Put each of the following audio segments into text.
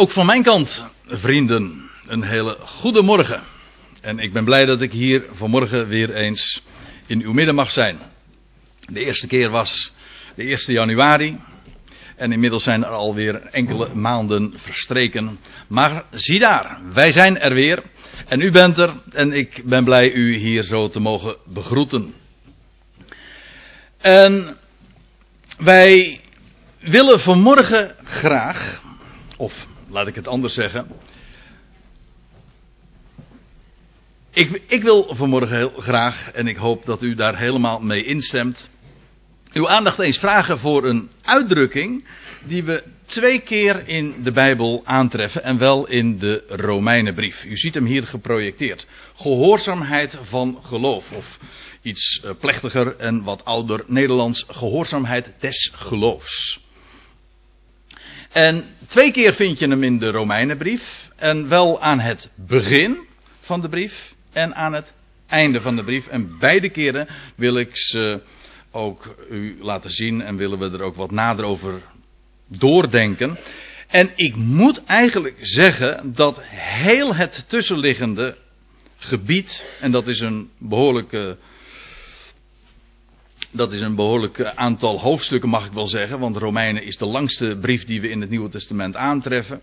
Ook van mijn kant, vrienden, een hele goede morgen. En ik ben blij dat ik hier vanmorgen weer eens in uw midden mag zijn. De eerste keer was de 1 januari. En inmiddels zijn er alweer enkele maanden verstreken. Maar zie daar, wij zijn er weer. En u bent er. En ik ben blij u hier zo te mogen begroeten. En wij willen vanmorgen graag, of laat ik het anders zeggen. Ik, ik, wil vanmorgen heel graag, en ik hoop dat u daar helemaal mee instemt, uw aandacht eens vragen voor een uitdrukking die we twee keer in de Bijbel aantreffen en wel in de Romeinenbrief. U ziet hem hier geprojecteerd. Gehoorzaamheid van geloof, of iets eh, plechtiger en wat ouder Nederlands, gehoorzaamheid des geloofs. En twee keer vind je hem in de Romeinenbrief. En wel aan het begin van de brief en aan het einde van de brief. En beide keren wil ik ze ook u laten zien en willen we er ook wat nader over doordenken. En ik moet eigenlijk zeggen dat heel het tussenliggende gebied, en dat is een behoorlijke dat is een behoorlijk aantal hoofdstukken, mag ik wel zeggen, want Romeinen is de langste brief die we in het Nieuwe Testament aantreffen.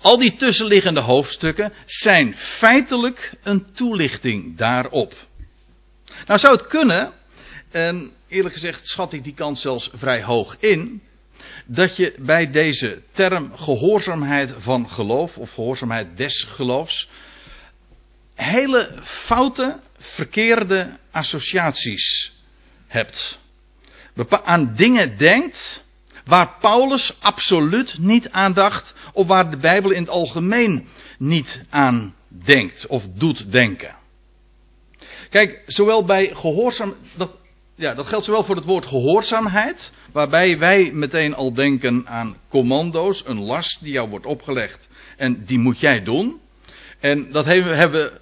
Al die tussenliggende hoofdstukken zijn feitelijk een toelichting daarop. Nou zou het kunnen, en eerlijk gezegd schat ik die kans zelfs vrij hoog in, dat je bij deze term gehoorzaamheid van geloof of gehoorzaamheid des geloofs hele foute, verkeerde associaties hebt. Aan dingen denkt waar Paulus absoluut niet aan dacht, of waar de Bijbel in het algemeen niet aan denkt of doet denken. Kijk, zowel bij gehoorzaam, dat, ja, dat geldt zowel voor het woord gehoorzaamheid, waarbij wij meteen al denken aan commando's, een last die jou wordt opgelegd en die moet jij doen. En dat hebben we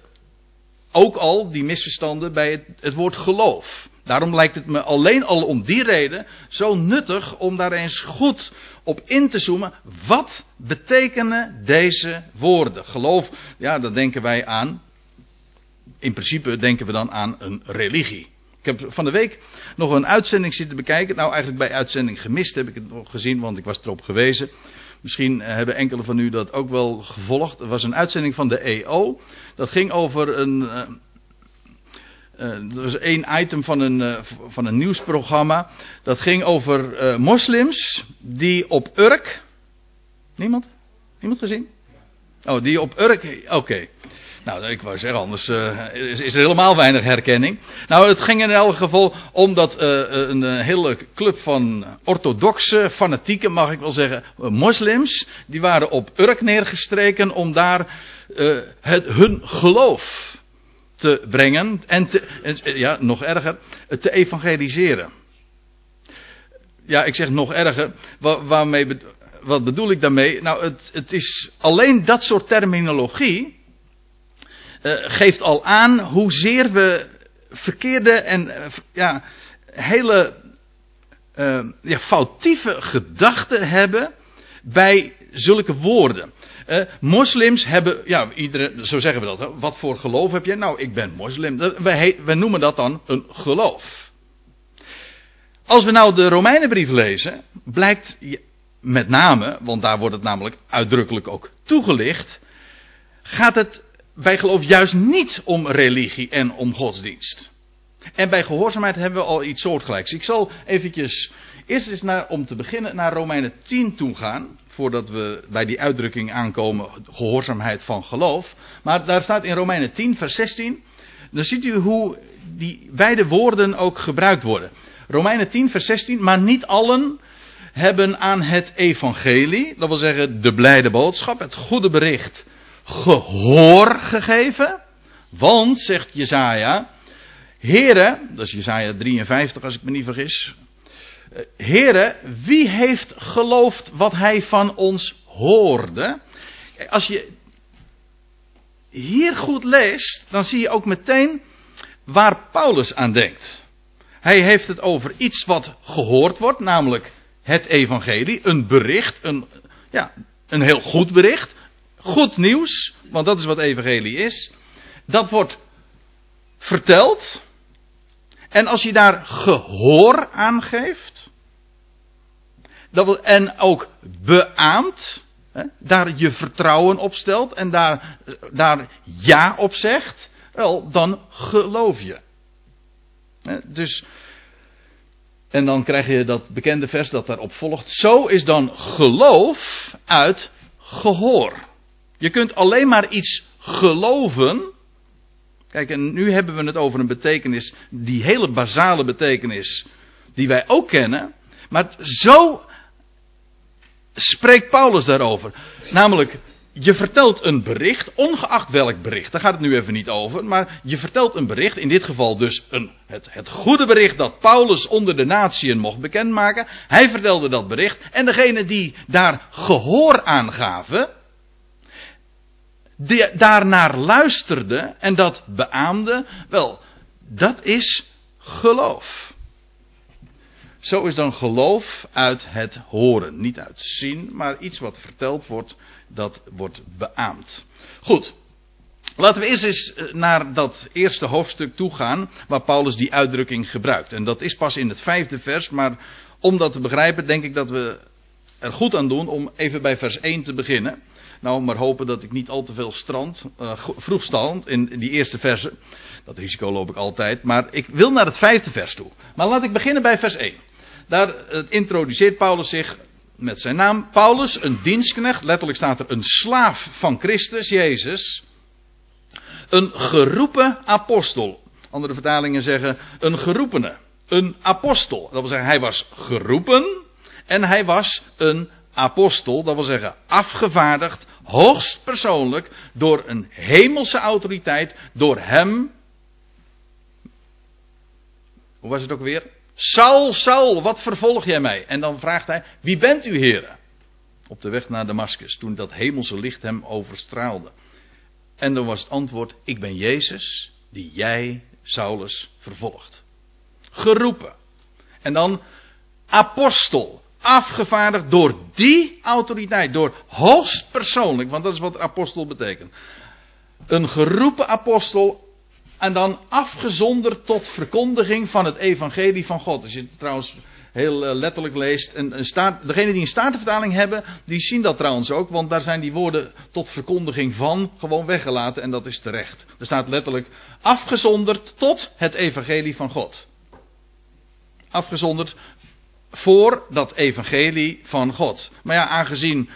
ook al, die misverstanden, bij het, het woord geloof. Daarom lijkt het me alleen al om die reden zo nuttig om daar eens goed op in te zoomen. Wat betekenen deze woorden? Geloof, ja, dan denken wij aan. In principe denken we dan aan een religie. Ik heb van de week nog een uitzending zitten bekijken. Nou, eigenlijk bij uitzending gemist heb ik het nog gezien, want ik was erop gewezen. Misschien hebben enkele van u dat ook wel gevolgd. Er was een uitzending van de EO. Dat ging over een, eh, er was één item van een, uh, van een nieuwsprogramma. Dat ging over uh, moslims die op Urk. Niemand? Niemand gezien? Oh, die op Urk. Oké. Nou, ik wou zeggen, anders is, is, er helemaal weinig herkenning. Nou, het ging in elk geval om dat een hele club van orthodoxe, fanatieke, mag ik wel zeggen, moslims. Die waren op Urk neergestreken om daar het, hun geloof te brengen en, te, ja, nog erger, te evangeliseren. Ja, ik zeg nog erger. Waar, waarmee, wat bedoel ik daarmee? Nou, het, het is alleen dat soort terminologie uh, geeft al aan hoezeer we verkeerde en uh, ja, hele ja, foutieve gedachten hebben bij zulke woorden. Uh, moslims hebben, ja, iedereen, zo zeggen we dat. Hè? Wat voor geloof heb je? Nou, ik ben moslim. We noemen dat dan een geloof. Als we nou de Romeinenbrief lezen, blijkt met name, want daar wordt het namelijk uitdrukkelijk ook toegelicht, gaat het bij geloof juist niet om religie en om godsdienst. En bij gehoorzaamheid hebben we al iets soortgelijks. Ik zal eventjes eerst eens naar, om te beginnen naar Romeinen 10 toe gaan voordat we bij die uitdrukking aankomen, gehoorzaamheid van geloof. Maar daar staat in Romeinen 10, vers 16. Dan ziet u hoe die beide woorden ook gebruikt worden. Romeinen 10, vers 16. Maar niet allen hebben aan het evangelie, dat wil zeggen de blijde boodschap, het goede bericht, gehoor gegeven. Want, zegt Jezaja, Heren, dat is Jezaja 53 als ik me niet vergis, Heren, wie heeft geloofd wat hij van ons hoorde? Als je hier goed leest, dan zie je ook meteen waar Paulus aan denkt. Hij heeft het over iets wat gehoord wordt, namelijk het evangelie, een bericht, een, ja, een heel goed bericht. Goed nieuws, want dat is wat evangelie is. Dat wordt verteld. En als je daar gehoor aan geeft. Dat wil, en ook beaamt. Hè, daar je vertrouwen op stelt. En daar, daar ja op zegt. Wel, dan geloof je. Hè, dus. En dan krijg je dat bekende vers dat daarop volgt. Zo is dan geloof uit gehoor. Je kunt alleen maar iets geloven. Kijk, en nu hebben we het over een betekenis, die hele basale betekenis, die wij ook kennen. Maar zo spreekt Paulus daarover. Namelijk, je vertelt een bericht, ongeacht welk bericht, daar gaat het nu even niet over, maar je vertelt een bericht, in dit geval dus een, het, het goede bericht dat Paulus onder de natieën mocht bekendmaken. Hij vertelde dat bericht en degene die daar gehoor aan gaven, die daarnaar luisterde en dat beaamde, wel, dat is geloof. Zo is dan geloof uit het horen. Niet uit zien, maar iets wat verteld wordt, dat wordt beaamd. Goed. Laten we eerst eens eh, naar dat eerste hoofdstuk toe gaan, waar Paulus die uitdrukking gebruikt. En dat is pas in het vijfde vers, maar om dat te begrijpen, denk ik dat we er goed aan doen om even bij vers 1 te beginnen. Nou, maar hopen dat ik niet al te veel strand, uh, vroeg stand in, in die eerste verse. Dat risico loop ik altijd. Maar ik wil naar het vijfde vers toe. Maar laat ik beginnen bij vers 1. Daar introduceert Paulus zich met zijn naam. Paulus, een dienstknecht. Letterlijk staat er een slaaf van Christus, Jezus. Een geroepen apostel. Andere vertalingen zeggen een geroepene. Een apostel. Dat wil zeggen, hij was geroepen. En hij was een apostel. Dat wil zeggen, afgevaardigd, hoogst persoonlijk. Door een hemelse autoriteit. Door hem. Hoe was het ook weer? Saul, Saul, wat vervolg jij mij? En dan vraagt hij, wie bent u, heren? Op de weg naar Damascus, toen dat hemelse licht hem overstraalde. En dan was het antwoord, ik ben Jezus, die jij, Saulus, vervolgt. Geroepen. En dan apostel, afgevaardigd door die autoriteit, door hoogst persoonlijk, want dat is wat apostel betekent. Een geroepen apostel en dan afgezonderd tot verkondiging van het evangelie van God. Als je het trouwens heel eh, letterlijk leest. En, en staat, degenen die een statenvertaling hebben, die zien dat trouwens ook. Want daar zijn die woorden tot verkondiging van gewoon weggelaten. En dat is terecht. Er staat letterlijk afgezonderd tot het evangelie van God. Afgezonderd voor dat evangelie van God. Maar ja, aangezien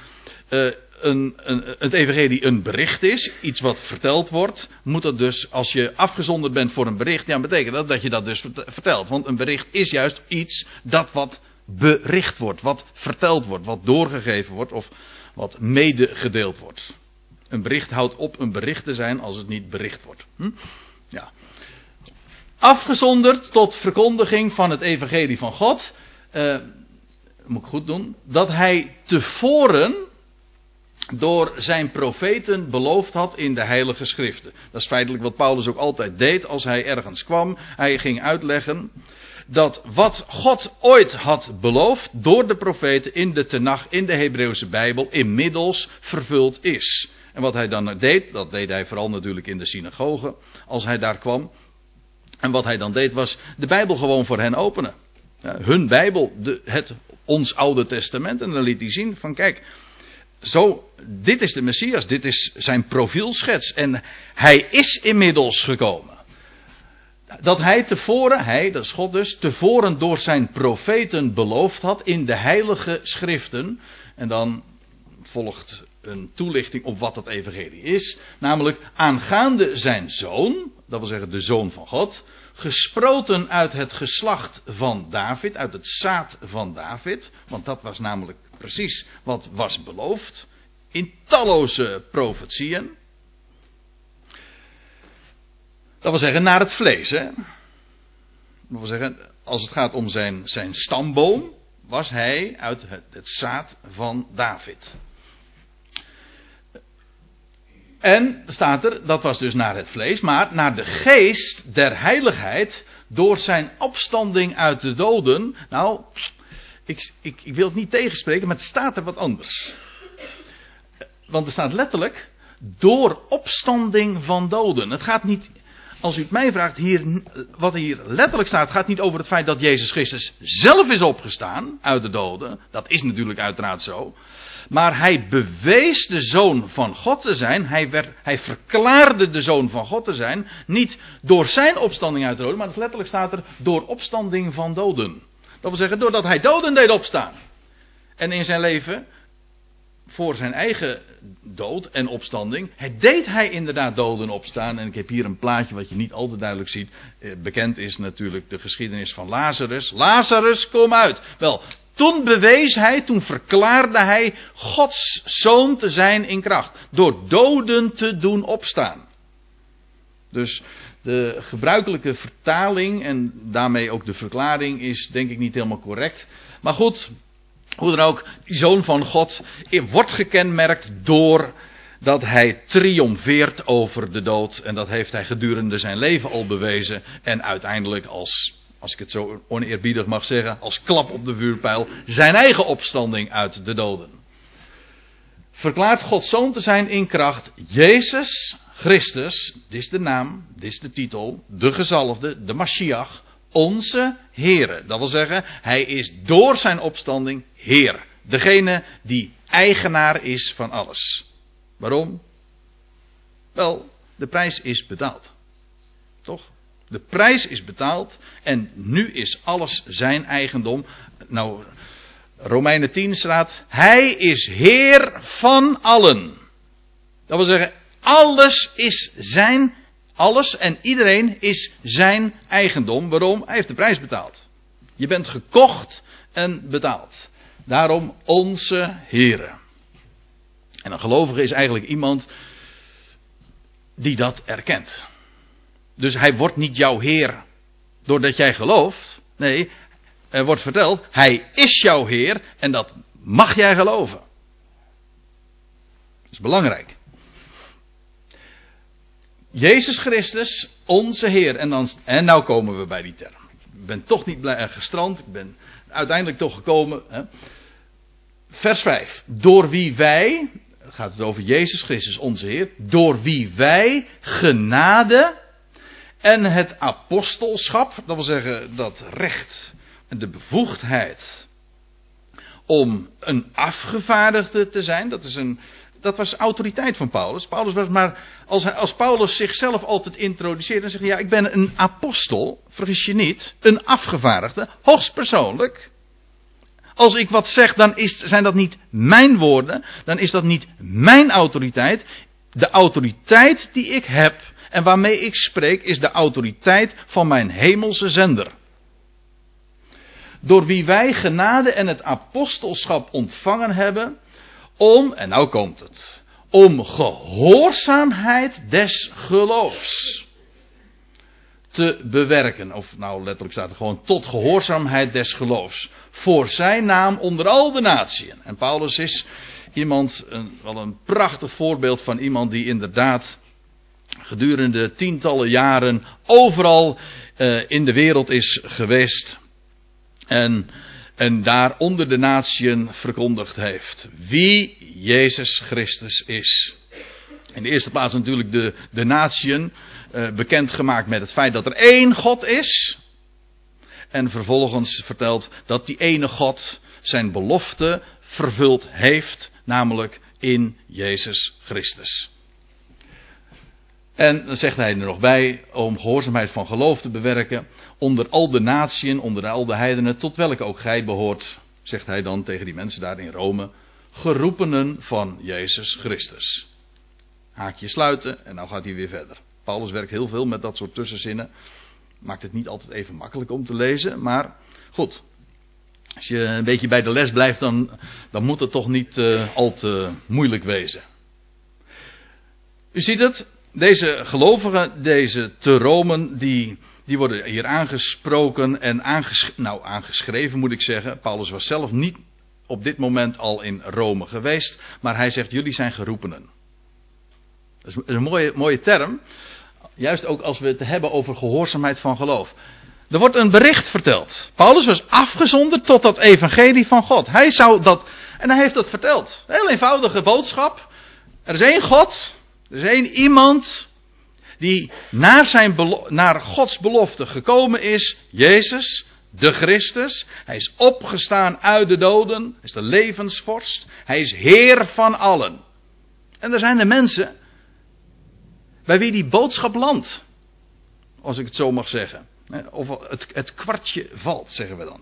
uh, een, een, het evangelie een bericht is, iets wat verteld wordt, moet dat dus, als je afgezonderd bent voor een bericht, ja, betekent dat dat je dat dus vertelt. Want een bericht is juist iets dat wat bericht wordt, wat verteld wordt, wat doorgegeven wordt of wat medegedeeld wordt. Een bericht houdt op een bericht te zijn als het niet bericht wordt. Hm? Ja. Afgezonderd tot verkondiging van het evangelie van God. Uh, moet ik goed doen. Dat hij tevoren door zijn profeten beloofd had in de heilige schriften. Dat is feitelijk wat Paulus ook altijd deed als hij ergens kwam. Hij ging uitleggen dat wat God ooit had beloofd door de profeten in de Tenach, in de Hebreeuwse Bijbel, inmiddels vervuld is. En wat hij dan deed, dat deed hij vooral natuurlijk in de synagoge, als hij daar kwam. En wat hij dan deed was de Bijbel gewoon voor hen openen. hun Bijbel, de, het, ons Oude Testament. En dan liet hij zien van kijk, zo, dit is de Messias, dit is zijn profielschets. En hij is inmiddels gekomen. Dat hij tevoren, hij, dat is God dus, tevoren door zijn profeten beloofd had in de heilige schriften. En dan volgt een toelichting op wat dat evangelie is. Namelijk aangaande zijn zoon, dat wil zeggen de zoon van God, gesproten uit het geslacht van David, uit het zaad van David. Want dat was namelijk precies wat was beloofd. In talloze profetieën. Dat wil zeggen naar het vlees. Hè? Dat wil zeggen, als het gaat om zijn, zijn stamboom, was hij uit het, het zaad van David. En staat er, dat was dus naar het vlees, maar naar de geest der heiligheid door zijn opstanding uit de doden. Nou, ik, ik, ik wil het niet tegenspreken, maar het staat er wat anders. want er staat letterlijk, door opstanding van doden. Het gaat niet, als u het mij vraagt, hier, wat hier letterlijk staat, gaat niet over het feit dat Jezus Christus zelf is opgestaan uit de doden. Dat is natuurlijk uiteraard zo. Maar hij bewees de zoon van God te zijn. Hij, werd, hij verklaarde de zoon van God te zijn. Niet door zijn opstanding uit de doden, maar het letterlijk staat er door opstanding van doden. Dat wil zeggen, doordat hij doden deed opstaan. En in zijn leven, voor zijn eigen dood en opstanding, deed hij inderdaad doden opstaan. En ik heb hier een plaatje wat je niet al te duidelijk ziet. Eh, bekend is natuurlijk de geschiedenis van Lazarus. Lazarus, kom uit. Wel, toen bewees hij, toen verklaarde hij Gods zoon te zijn in kracht. Door doden te doen opstaan. Dus de gebruikelijke vertaling en daarmee ook de verklaring is denk ik niet helemaal correct. Maar goed, hoe dan ook, die zoon van God wordt gekenmerkt door dat hij triomfeert over de dood. En dat heeft hij gedurende zijn leven al bewezen. En uiteindelijk als als ik het zo oneerbiedig mag zeggen, als klap op de vuurpijl, zijn eigen opstanding uit de doden. Verklaart Gods zoon te zijn in kracht, Jezus Christus, dit is de naam, dit is de titel, de gezalfde, de Mashiach, onze Heere. Dat wil zeggen, hij is door zijn opstanding Heer. Degene die eigenaar is van alles. Waarom? Wel, de prijs is betaald. Toch? De prijs is betaald en nu is alles zijn eigendom. Nou, Romeinen 10 staat, Hij is Heer van allen. Dat wil zeggen, alles is zijn, alles en iedereen is zijn eigendom. Waarom? Hij heeft de prijs betaald. Je bent gekocht en betaald. Daarom onze Heer. En een gelovige is eigenlijk iemand die dat erkent. Dus hij wordt niet jouw Heer doordat jij gelooft. Nee, er wordt verteld, hij is jouw Heer en dat mag jij geloven. Dat is belangrijk. Jezus Christus, onze Heer. En, dan, en nou komen we bij die term. Ik ben toch niet blij, gestrand. Ik ben uiteindelijk toch gekomen. Hè. Vers 5. Door wie wij, gaat het over Jezus Christus, onze Heer. Door wie wij genade en het apostelschap, dat wil zeggen dat recht en de bevoegdheid om een afgevaardigde te zijn, dat, is een, dat was autoriteit van Paulus. Paulus was maar, als, als Paulus zichzelf altijd introduceert, dan zegt ja, ik ben een apostel, vergis je niet, een afgevaardigde, hoogstpersoonlijk. Als ik wat zeg, dan is, zijn dat niet mijn woorden, dan is dat niet mijn autoriteit. De autoriteit die ik heb, en waarmee ik spreek is de autoriteit van mijn hemelse zender. Door wie wij genade en het apostelschap ontvangen hebben, om, en nou komt het, om gehoorzaamheid des geloofs te bewerken. Of nou letterlijk staat er gewoon tot gehoorzaamheid des geloofs. Voor zijn naam onder al de natieën. En Paulus is iemand, een, wel een prachtig voorbeeld van iemand die inderdaad gedurende tientallen jaren overal uh, in de wereld is geweest. En, en daar onder de natieën verkondigd heeft. Wie Jezus Christus is. In de eerste plaats natuurlijk de, de natieën. Uh, bekendgemaakt met het feit dat er één God is. En vervolgens vertelt dat die ene God zijn belofte vervuld heeft. Namelijk in Jezus Christus. En dan zegt hij er nog bij, om gehoorzaamheid van geloof te bewerken, onder al de natieën, onder al de heidenen, tot welke ook gij behoort, zegt hij dan tegen die mensen daar in Rome, geroepenen van Jezus Christus. Haakje sluiten en nou gaat hij weer verder. Paulus werkt heel veel met dat soort tussenzinnen. Maakt het niet altijd even makkelijk om te lezen, maar goed. Als je een beetje bij de les blijft, dan, dan moet het toch niet uh, al te moeilijk wezen. U ziet het, deze gelovigen, deze te Romen, die, die worden hier aangesproken en aanges, nou, aangeschreven moet ik zeggen. Paulus was zelf niet op dit moment al in Rome geweest, maar hij zegt jullie zijn geroepenen. Dat is een mooie, mooie term, juist ook als we het hebben over gehoorzaamheid van geloof. Er wordt een bericht verteld. Paulus was afgezonderd tot dat evangelie van God. Hij zou dat, en hij heeft dat verteld. Heel eenvoudige boodschap. Er is één God. Er is één iemand die naar, zijn naar Gods belofte gekomen is. Jezus, de Christus. Hij is opgestaan uit de doden. Hij is de levensvorst. Hij is Heer van allen. En er zijn de mensen bij wie die boodschap landt. Als ik het zo mag zeggen. Of het, het kwartje valt, zeggen we dan.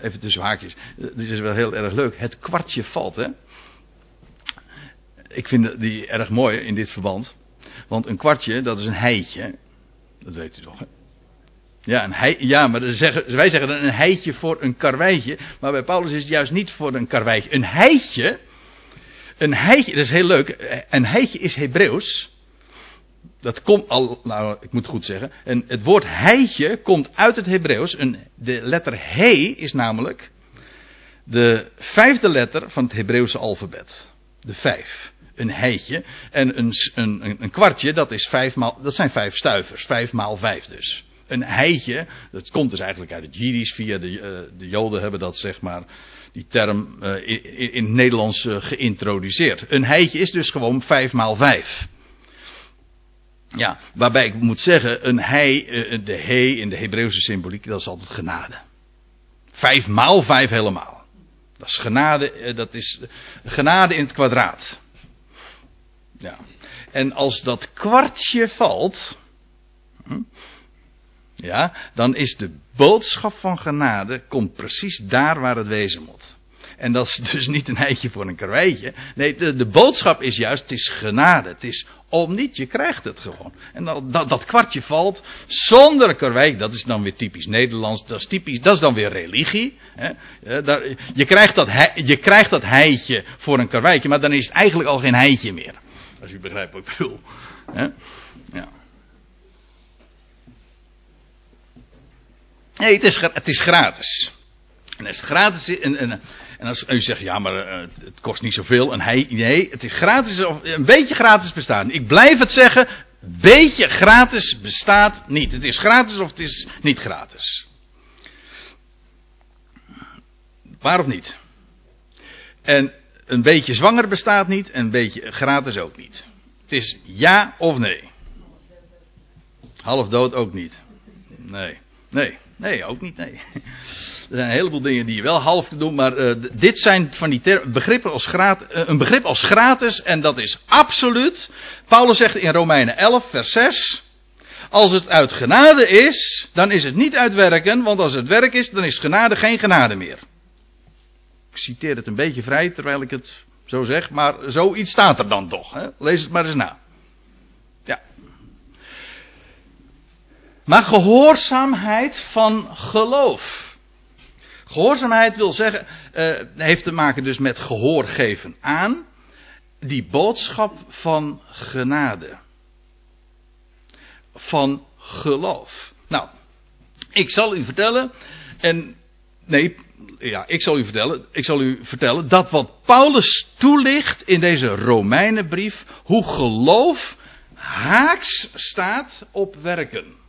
Even tussen haakjes. Dit is wel heel erg leuk. Het kwartje valt, hè. Ik vind die erg mooi in dit verband. Want een kwartje, dat is een heitje. Dat weet u toch, hè? Ja, een ja maar zeggen, wij zeggen dan een heitje voor een karweitje. Maar bij Paulus is het juist niet voor een karweitje. Een heitje, een heitje, dat is heel leuk. Een heitje is Hebreeuws. Dat komt al, nou, ik moet het goed zeggen. En het woord heitje komt uit het Hebreeuws. De letter he is namelijk de vijfde letter van het Hebreeuwse alfabet. De vijf. Een heitje. En een, een, een kwartje, dat, is vijf maal, dat zijn vijf stuivers. Vijf maal vijf dus. Een heitje, dat komt dus eigenlijk uit het Jiddisch. Via de, uh, de Joden hebben dat zeg maar, die term uh, in, het Nederlands uh, geïntroduceerd. Een heitje is dus gewoon vijf maal vijf. Ja, waarbij ik moet zeggen, een hei, de he in de Hebreeuwse symboliek, dat is altijd genade. Vijf maal vijf helemaal. Dat is genade, dat is genade in het kwadraat. Ja. En als dat kwartje valt, hm, ja, dan is de boodschap van genade, komt precies daar waar het wezen moet. En dat is dus niet een heitje voor een karweitje. Nee, de, de, boodschap is juist, het is genade. Het is om niet, je krijgt het gewoon. En dat, dat, dat kwartje valt zonder een. Dat is dan weer typisch Nederlands. Dat is, typisch, dat is dan weer religie. Hè. Je, krijgt dat, je krijgt dat heitje voor een karweitje, maar dan is het eigenlijk al geen heitje meer. Als u begrijpt wat ik bedoel. Ja. Nee, het is, het is gratis. En als het gratis is, en, en, en als u zegt, ja, maar uh, het kost niet zoveel. En hij, nee, het is gratis, of een beetje gratis bestaat. Ik blijf het zeggen, beetje gratis bestaat niet. Het is gratis of het is niet gratis. Waar of niet? En een beetje zwanger bestaat niet en een beetje gratis ook niet. Het is ja of nee. Half dood ook niet. Nee, nee, nee, ook niet, nee. Er zijn een heleboel dingen die je wel half te doen, maar uh, dit zijn van die begrippen als gratis, uh, een begrip als gratis en dat is absoluut. Paulus zegt in Romeinen 11, vers 6. Als het uit genade is, dan is het niet uit werken, want als het werk is, dan is genade geen genade meer. Ik citeer het een beetje vrij terwijl ik het zo zeg, maar zoiets staat er dan toch. Hè? Lees het maar eens na. Ja. Maar gehoorzaamheid van geloof. Gehoorzaamheid wil zeggen, uh, heeft te maken dus met gehoor geven aan die boodschap van genade. Van geloof. Nou, ik zal u vertellen, en nee, ja, ik zal u vertellen, ik zal u vertellen dat wat Paulus toelicht in deze Romeinenbrief, hoe geloof haaks staat op werken.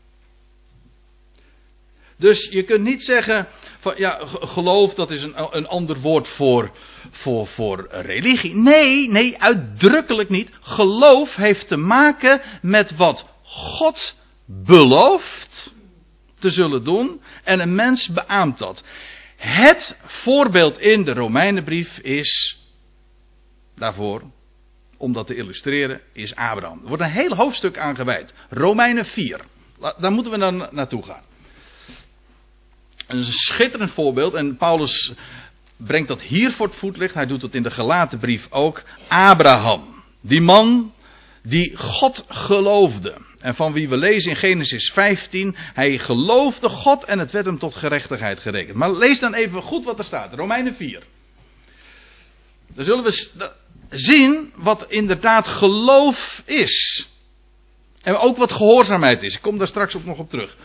Dus je kunt niet zeggen van ja, geloof dat is een, een ander woord voor, voor, voor religie. Nee, nee, uitdrukkelijk niet. Geloof heeft te maken met wat God belooft te zullen doen en een mens beaamt dat. Het voorbeeld in de Romeinenbrief is daarvoor, om dat te illustreren, is Abraham. Er wordt een heel hoofdstuk aan gewijd. Romeinen 4. Daar moeten we dan naartoe gaan. Een schitterend voorbeeld. En Paulus brengt dat hier voor het voetlicht. Hij doet dat in de gelaten brief ook. Abraham. Die man die God geloofde. En van wie we lezen in Genesis 15. Hij geloofde God en het werd hem tot gerechtigheid gerekend. Maar lees dan even goed wat er staat. Romeinen 4. Dan zullen we zien wat inderdaad geloof is. En ook wat gehoorzaamheid is. Ik kom daar straks ook nog op terug.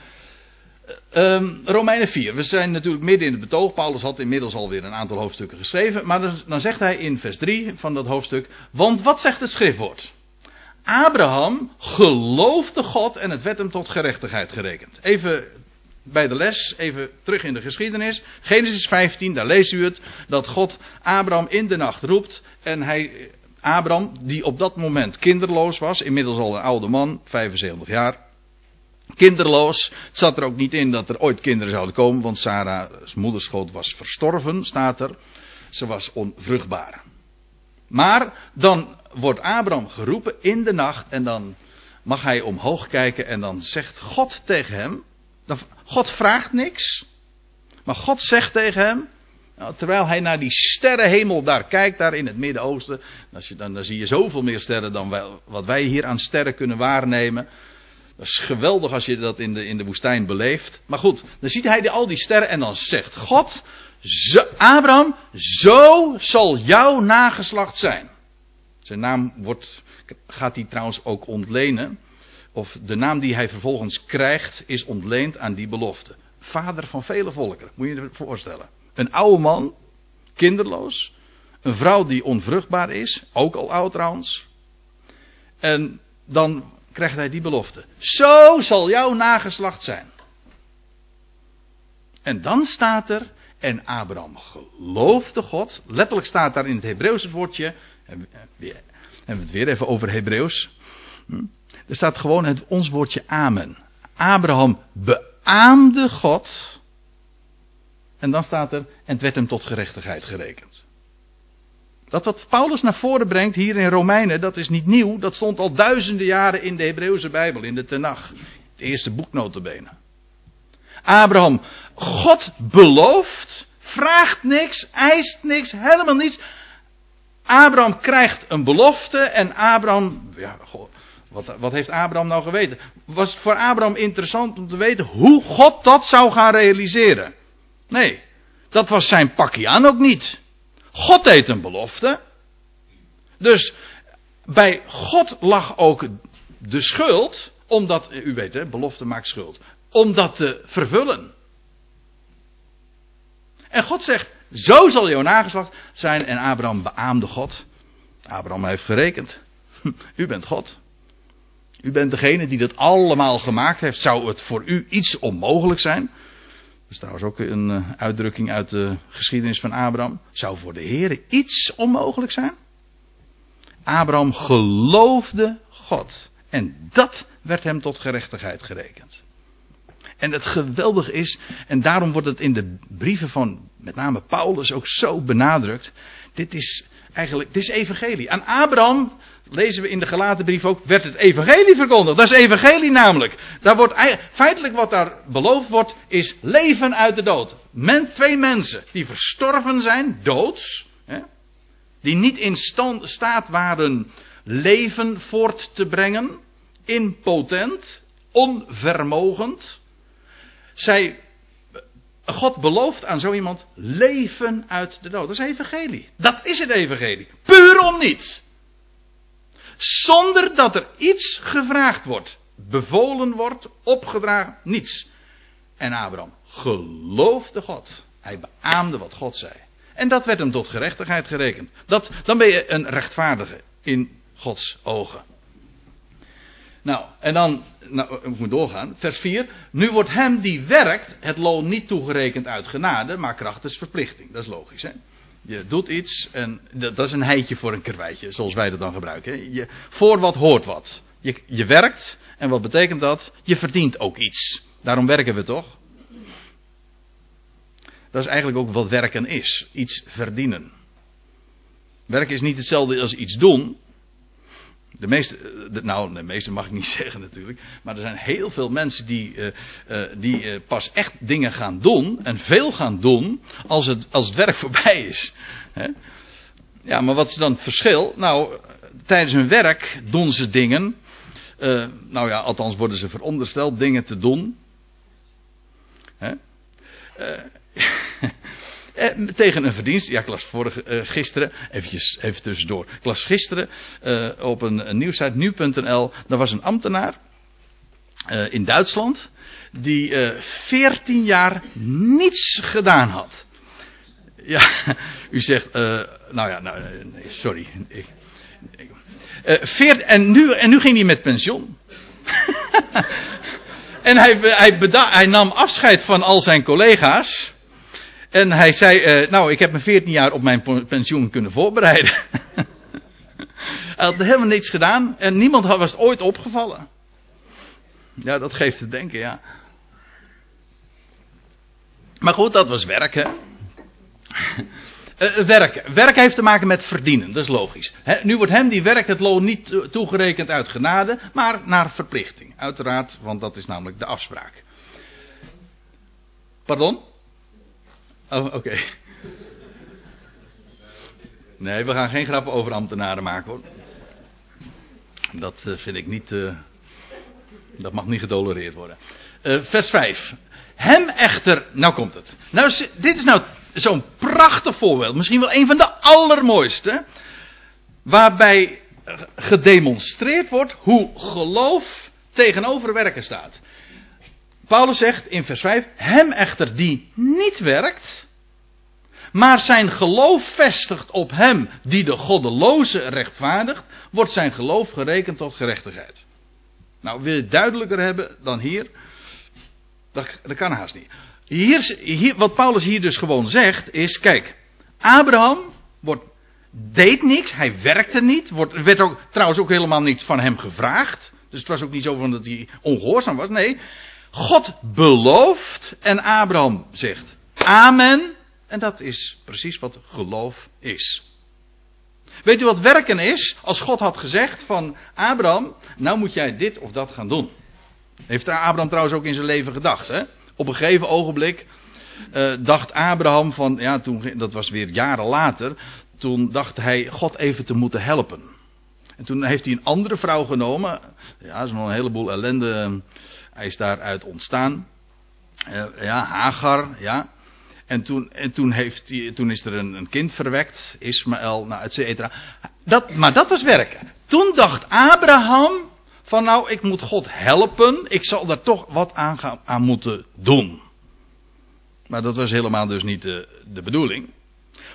Um, Romeinen 4. We zijn natuurlijk midden in het betoog. Paulus had inmiddels alweer een aantal hoofdstukken geschreven. Maar dan, dan zegt hij in vers 3 van dat hoofdstuk. Want wat zegt het schriftwoord? Abraham geloofde God en het werd hem tot gerechtigheid gerekend. Even bij de les, even terug in de geschiedenis. Genesis 15, daar leest u het. Dat God Abraham in de nacht roept. En hij Abraham, die op dat moment kinderloos was, inmiddels al een oude man, 75 jaar. Kinderloos. Het zat er ook niet in dat er ooit kinderen zouden komen, want Sarah's moederschoot was verstorven, staat er. Ze was onvruchtbaar. Maar dan wordt Abraham geroepen in de nacht en dan mag hij omhoog kijken en dan zegt God tegen hem. God vraagt niks, maar God zegt tegen hem, nou, terwijl hij naar die sterrenhemel daar kijkt, daar in het Midden-Oosten, dan, dan, zie je zoveel meer sterren dan wat wij hier aan sterren kunnen waarnemen. Dat is geweldig als je dat in de, in de woestijn beleeft. Maar goed, dan ziet hij al die sterren en dan zegt God, zo, Abraham, zo zal jouw nageslacht zijn. Zijn naam wordt, gaat hij trouwens ook ontlenen. Of de naam die hij vervolgens krijgt, is ontleend aan die belofte. Vader van vele volken, moet je je voorstellen. Een oude man, kinderloos. Een vrouw die onvruchtbaar is, ook al oud trouwens. En dan krijgt hij die belofte. Zo zal jouw nageslacht zijn. En dan staat er, en Abraham geloofde God. Letterlijk staat daar in het Hebreeuws het woordje. Hebben we het weer even over Hebreeuws. Hm? Er staat gewoon het, ons woordje amen. Abraham beaamde God. En dan staat er, en het werd hem tot gerechtigheid gerekend. Dat wat Paulus naar voren brengt hier in Romeinen, dat is niet nieuw. Dat stond al duizenden jaren in de Hebreeuwse Bijbel, in de Tenach. Het eerste boek notabene. Abraham, God belooft, vraagt niks, eist niks, helemaal niets. Abraham krijgt een belofte en Abraham, ja, wat, wat heeft Abraham nou geweten? Was het voor Abraham interessant om te weten hoe God dat zou gaan realiseren? Nee, dat was zijn pakje aan ook niet. God deed een belofte. Dus bij God lag ook de schuld, omdat, u weet hè, belofte maakt schuld, om dat te vervullen. En God zegt, zo zal jouw nageslacht zijn. En Abraham beaamde God. Abraham heeft gerekend. U bent God. U bent degene die dat allemaal gemaakt heeft. Zou het voor u iets onmogelijk zijn? Dat is trouwens ook een eh, uitdrukking uit de geschiedenis van Abraham. Zou voor de Heer iets onmogelijk zijn? Abraham geloofde God. En dat werd hem tot gerechtigheid gerekend. En het geweldige is, en daarom wordt het in de brieven van met name Paulus ook zo benadrukt. Dit is eigenlijk, dit is evangelie. Aan Abraham, lezen we in de gelaten brief ook, werd het evangelie verkondigd. Dat is evangelie namelijk. Daar wordt, feitelijk wat daar beloofd wordt, is leven uit de dood. Men, twee mensen die verstorven zijn, doods. Hè, die niet in stand, staat waren leven voort te brengen. Impotent, onvermogend. Zij, God belooft aan zo iemand leven uit de dood. Dat is evangelie. Dat is het evangelie. Puur om niets. Zonder dat er iets gevraagd wordt, bevolen wordt, opgedragen, niets. En Abraham geloofde God. Hij beaamde wat God zei. En dat werd hem tot gerechtigheid gerekend. Dat, dan ben je een rechtvaardige in Gods ogen. Nou, en dan, nou, ik moet doorgaan. Vers 4. Nu wordt hem die werkt het loon niet toegerekend uit genade, maar krachtens verplichting. Dat is logisch, hè? Je doet iets en dat, is een heitje voor een karweitje, zoals wij dat dan gebruiken. Hè? Je, voor wat hoort wat. Je, je werkt en wat betekent dat? Je verdient ook iets. Daarom werken we toch? Dat is eigenlijk ook wat werken is. Iets verdienen. Werken is niet hetzelfde als iets doen. De meeste, eh, nou, de meeste mag ik niet zeggen natuurlijk. Maar er zijn heel veel mensen die, uh, uh, die pas echt dingen gaan doen. En veel gaan doen. Als het, als het werk voorbij is. Ja, maar wat is dan het verschil? Nou, tijdens hun werk doen ze dingen. nou ja, althans worden ze verondersteld dingen te doen. Hè? Eh, tegen een verdienst. Ja, ik las vorige, eh, gisteren, eventjes, even tussendoor. Ik las gisteren eh, op een, een nieuwsite, nu.nl. Daar was een ambtenaar in Duitsland. Die eh, 14 jaar niets gedaan had. Ja, u zegt, nou ja, nou, sorry. Ik, ik, veert, en, nu, en nu ging hij met pensioen. en hij, hij, hij nam afscheid van al zijn collega's. En hij zei, uh, nou, ik heb me 14 jaar op mijn pensioen kunnen voorbereiden. Hij had helemaal niets gedaan en niemand was het ooit opgevallen. Ja, dat geeft te denken, ja. Maar goed, dat was werken. Uh, werk. werk heeft te maken met verdienen, dat is logisch. nu wordt hem die werkt het loon niet toegerekend uit genade, maar naar verplichting. Uiteraard, want dat is namelijk de afspraak. Pardon? Oh, oké. Nee, we gaan geen grappen over ambtenaren maken hoor. Dat uh, vind ik niet. Uh, dat mag niet getolereerd worden. Uh, vers 5. Hem echter. Nou komt het. Nou, dit is nou zo'n prachtig voorbeeld. Misschien wel een van de allermooiste. Waarbij gedemonstreerd wordt hoe geloof tegenover werken staat. Paulus zegt in vers 5: Hem echter die niet werkt, maar zijn geloof vestigt op hem die de goddeloze rechtvaardigt, wordt zijn geloof gerekend tot gerechtigheid. Nou, wil je het duidelijker hebben dan hier? Dat, dat kan haast niet. Hier, hier, wat Paulus hier dus gewoon zegt is, kijk, Abraham wordt, deed niks, hij werkte niet, wordt, werd ook, trouwens ook helemaal niets van hem gevraagd. Dus het was ook niet zo van dat hij ongehoorzaam was. Nee, God belooft en Abraham zegt amen. En dat is precies wat geloof is. Weet u wat werken is? Als God had gezegd van Abraham, nou moet jij dit of dat gaan doen. Heeft Abraham trouwens ook in zijn leven gedacht. Hè? Op een gegeven ogenblik uh, dacht Abraham van, ja, toen, dat was weer jaren later, toen dacht hij God even te moeten helpen. En toen heeft hij een andere vrouw genomen. Ja, dat is nog een heleboel ellende. Hij is daaruit ontstaan. Uh, ja, Hagar, ja. En toen, en toen, heeft hij, toen is er een, een kind verwekt, Ismaël, nou, et cetera. Dat, maar dat was werken. Toen dacht Abraham van nou, ik moet God helpen, ik zal daar toch wat aan, gaan, aan moeten doen. Maar dat was helemaal dus niet de, de bedoeling.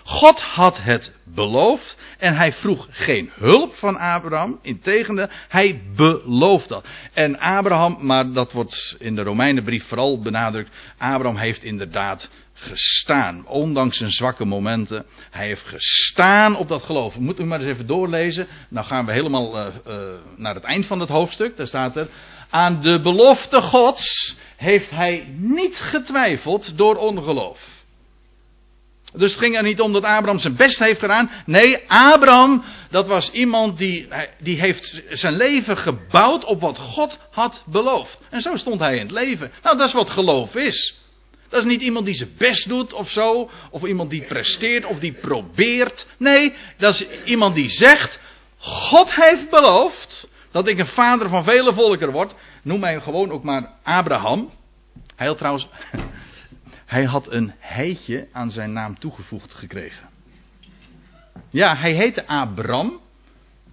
God had het beloofd en hij vroeg geen hulp van Abraham. Integendeel, hij belooft dat. En Abraham, maar dat wordt in de Romeinenbrief vooral benadrukt. Abraham heeft inderdaad gestaan. Ondanks zijn zwakke momenten. Hij heeft gestaan op dat geloof. Moet u maar eens even doorlezen. Nou gaan we helemaal uh, uh, naar het eind van het hoofdstuk. Daar staat er. Aan de belofte Gods heeft hij niet getwijfeld door ongeloof. Dus het ging er niet om dat Abraham zijn best heeft gedaan. Nee, Abraham, dat was iemand die, die heeft zijn leven gebouwd op wat God had beloofd. En zo stond hij in het leven. Nou, dat is wat geloof is. Dat is niet iemand die zijn best doet of zo. Of iemand die presteert of die probeert. Nee, dat is iemand die zegt: God heeft beloofd dat ik een vader van vele volkeren word. Noem mij gewoon ook maar Abraham. Had trouwens. Hij had een heitje aan zijn naam toegevoegd gekregen. Ja, hij heette Abram.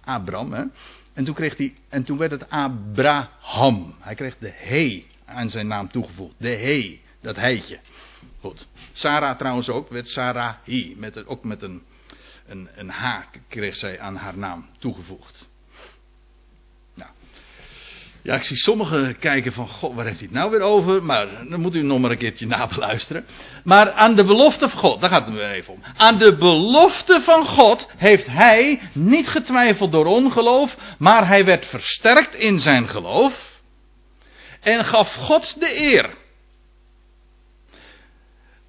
Abram, hè. En toen, kreeg hij, en toen werd het Abraham. Hij kreeg de he aan zijn naam toegevoegd. De he. Dat heitje. Goed. Sarah trouwens ook, werd Sarahi. Met, ook met een, een, een H kreeg zij aan haar naam toegevoegd. Ja, ik zie sommigen kijken van, god, waar heeft hij het nou weer over? Maar dan moet u nog maar een keertje nabeluisteren. Maar aan de belofte van God, daar gaat het weer even om. Aan de belofte van God heeft hij niet getwijfeld door ongeloof, maar hij werd versterkt in zijn geloof. En gaf God de eer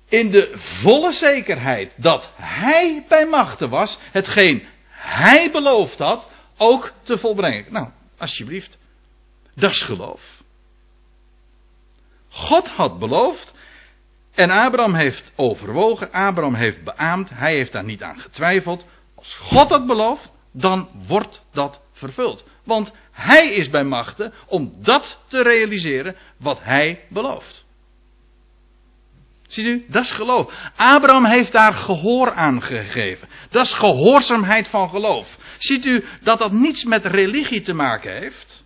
in de volle zekerheid dat hij bij machten was, hetgeen hij beloofd had, ook te volbrengen. Nou, alsjeblieft. Dat is geloof. God had beloofd en Abraham heeft overwogen, Abraham heeft beaamd, hij heeft daar niet aan getwijfeld. Als God dat belooft, dan wordt dat vervuld. Want hij is bij machten om dat te realiseren wat hij belooft. Ziet u, dat is geloof. Abraham heeft daar gehoor aan gegeven. Dat is gehoorzaamheid van geloof. Ziet u dat dat niets met religie te maken heeft?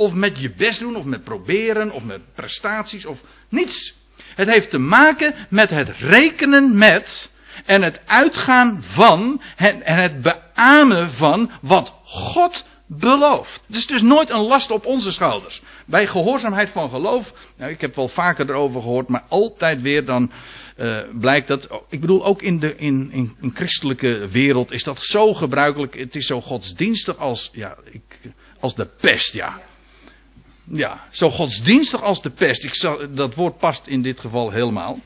Of met je best doen, of met proberen, of met prestaties, of niets. Het heeft te maken met het rekenen met en het uitgaan van en het beamen van wat God beloofd. Het is dus nooit een last op onze schouders. Bij gehoorzaamheid van geloof, nou, ik heb wel vaker erover gehoord, maar altijd weer dan uh, blijkt dat, ik bedoel ook in de in, in, in, christelijke wereld is dat zo gebruikelijk, het is zo godsdienstig als, ja, ik, als de pest, ja. Ja, zo godsdienstig als de pest. Ik zal, dat woord past in dit geval helemaal.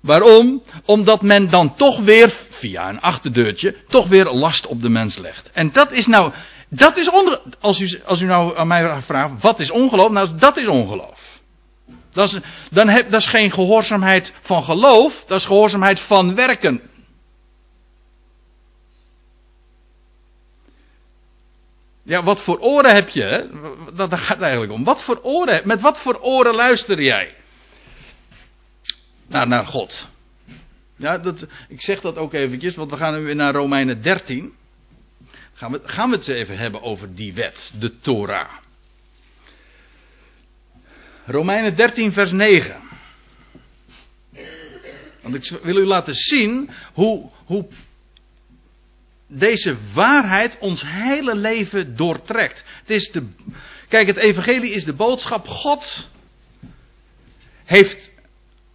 Waarom? Omdat men dan toch weer, via een achterdeurtje, toch weer last op de mens legt. En dat is nou, dat is onder, als u, als u nou aan mij vraagt, wat is ongeloof? Nou, dat is ongeloof. Dat is, dan heb, dat is geen gehoorzaamheid van geloof, dat is gehoorzaamheid van werken. Ja, wat voor oren heb je? Dat, gaat eigenlijk om. Wat voor oren, met wat voor oren luister jij? Naar, naar God. Ja, dat, ik zeg dat ook eventjes, want we gaan nu weer naar Romeinen 13. Gaan we, gaan we het even hebben over die wet, de Torah. Romeinen 13, vers 9. Want ik wil u laten zien hoe, hoe deze waarheid ons hele leven doortrekt. Het is de, kijk, het evangelie is de boodschap. God heeft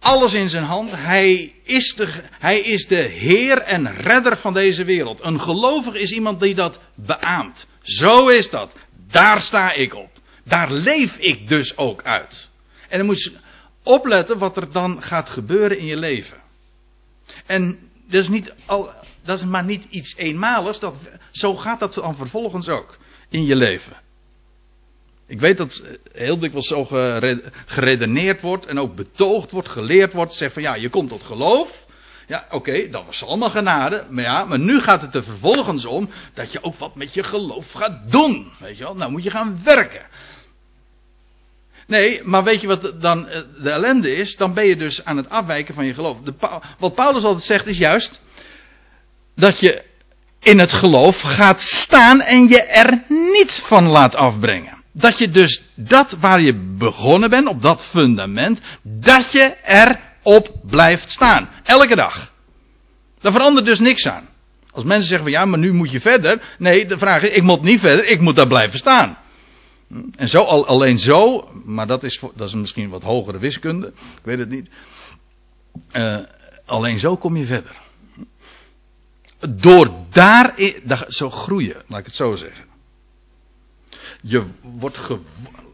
alles in zijn hand. Hij is, de, hij is de Heer en Redder van deze wereld. Een gelovig is iemand die dat beaamt. Zo is dat. Daar sta ik op. Daar leef ik dus ook uit. En dan moet je opletten wat er dan gaat gebeuren in je leven. En dat is, niet al, dat is maar niet iets eenmaligs. Dat, zo gaat dat dan vervolgens ook in je leven. Ik weet dat heel dikwijls zo geredeneerd wordt en ook betoogd wordt, geleerd wordt. Zegt van ja, je komt tot geloof. Ja, oké, dat was allemaal genade. Maar ja, maar nu gaat het er vervolgens om dat je ook wat met je geloof gaat doen. Weet je wel, nou moet je gaan werken. Nee, maar weet je wat dan eh, de ellende is? Dan ben je dus aan het afwijken van je geloof. De, wat Paulus altijd zegt is juist dat je in het geloof gaat staan en je er niet van laat afbrengen. Dat je dus dat waar je begonnen bent, op dat fundament, dat je erop blijft staan. Elke dag. Daar verandert dus niks aan. Als mensen zeggen van ja, maar nu moet je verder. Nee, de vraag is, ik moet niet verder, ik moet daar blijven staan. En zo, alleen zo, maar dat is, dat is misschien wat hogere wiskunde, ik weet het niet. Uh, alleen zo kom je verder. Door daar, zo groeien, laat ik het zo zeggen. Je wordt ge,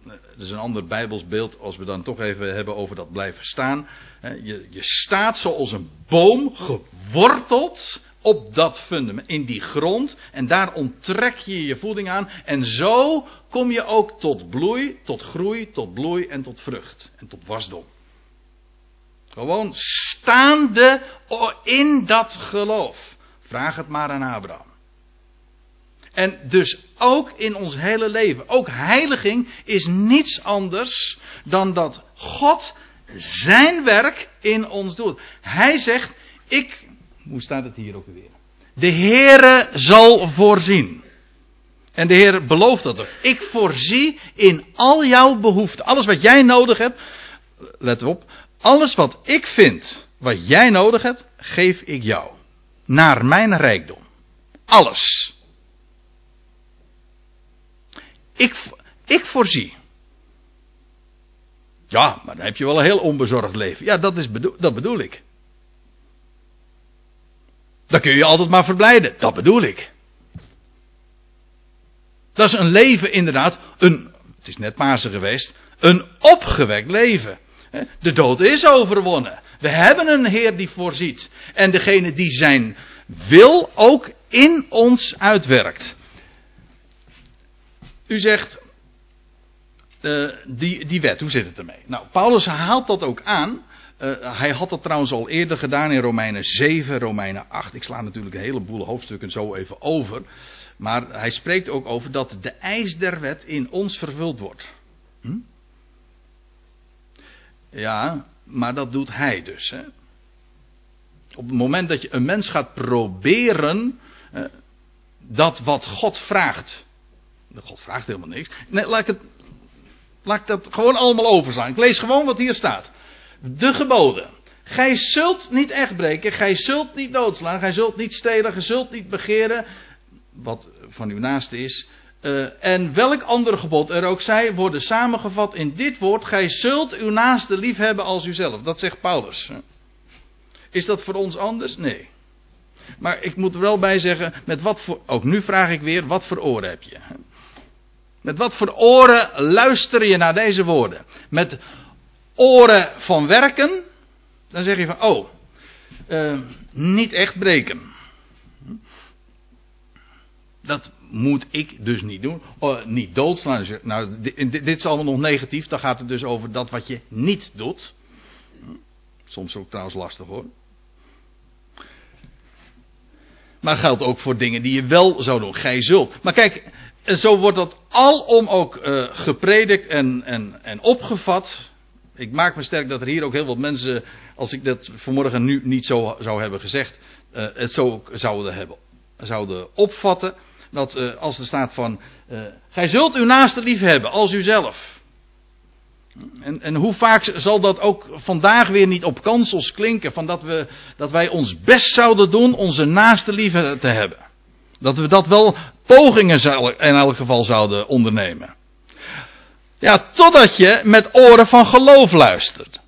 dat is een ander Bijbels beeld als we dan toch even hebben over dat blijven staan. Je, je staat zoals een boom geworteld op dat fundament, in die grond. En daar onttrek je je voeding aan. En zo kom je ook tot bloei, tot groei, tot bloei en tot vrucht. En tot wasdom. Gewoon staande in dat geloof. Vraag het maar aan Abraham. En dus ook in ons hele leven. Ook heiliging is niets anders dan dat God zijn werk in ons doet. Hij zegt, ik hoe staat het hier ook weer? De Heere zal voorzien. En de Heer belooft dat ook. Ik voorzie in al jouw behoeften. Alles wat jij nodig hebt. Let op. Alles wat ik vind. Wat jij nodig hebt. Geef ik jou. Naar mijn rijkdom. Alles. Ik, ik voorzie. Ja, maar dan heb je wel een heel onbezorgd leven. Ja, dat, is bedoel, dat bedoel ik. Dan kun je altijd maar verblijden. Dat bedoel ik. Dat is een leven inderdaad, een, het is net Pasen geweest, een opgewekt leven. De dood is overwonnen. We hebben een Heer die voorziet. En degene die zijn wil ook in ons uitwerkt. U zegt, uh, die, die wet, hoe zit het ermee? Nou, Paulus haalt dat ook aan uh, hij had dat trouwens al eerder gedaan in Romeinen 7, Romeinen 8. Ik sla natuurlijk een heleboel hoofdstukken zo even over. Maar hij spreekt ook over dat de eis der wet in ons vervuld wordt. Hm? Ja, maar dat doet hij dus. Hè? Op het moment dat je een mens gaat proberen. Uh, dat wat God vraagt. God vraagt helemaal niks. Laat ik, het, dat gewoon allemaal overslaan. Ik lees gewoon wat hier staat de geboden. Gij zult niet echt breken, gij zult niet doodslaan, gij zult niet stelen, gij zult niet begeren, wat van uw naaste is. Uh, en welk ander gebod er ook zij, worden samengevat in dit woord: Gij zult uw naaste lief hebben als uzelf. Dat zegt Paulus. Is dat voor ons anders? Nee. Maar ik moet er wel bij zeggen, met wat voor, ook nu vraag ik weer, wat voor oren heb je? Met wat voor oren luister je naar deze woorden? Met oren van werken, dan zeg je van, oh, uh, niet echt breken. Dat moet ik dus niet doen. Oh, niet doodslaan. Nou, dit, dit, is allemaal nog negatief. Dan gaat het dus over dat wat je niet doet. Soms ook trouwens lastig hoor. Maar geldt ook voor dingen die je wel zou doen. Gij zult. Maar kijk, zo wordt dat alom ook uh, gepredikt en, en, en opgevat. Ik maak me sterk dat er hier ook heel wat mensen, als ik dat vanmorgen nu niet zo zou hebben gezegd, uh, het zo zouden, hebben, zouden opvatten. Dat uh, als er staat van, gij zult uw naaste lief hebben als uzelf. En, en hoe vaak zal dat ook vandaag weer niet op kansels klinken, van dat, we, dat wij ons best zouden doen onze naaste liefde te hebben. Dat we dat wel pogingen in elk geval zouden ondernemen. Ja, totdat je met oren van geloof luistert.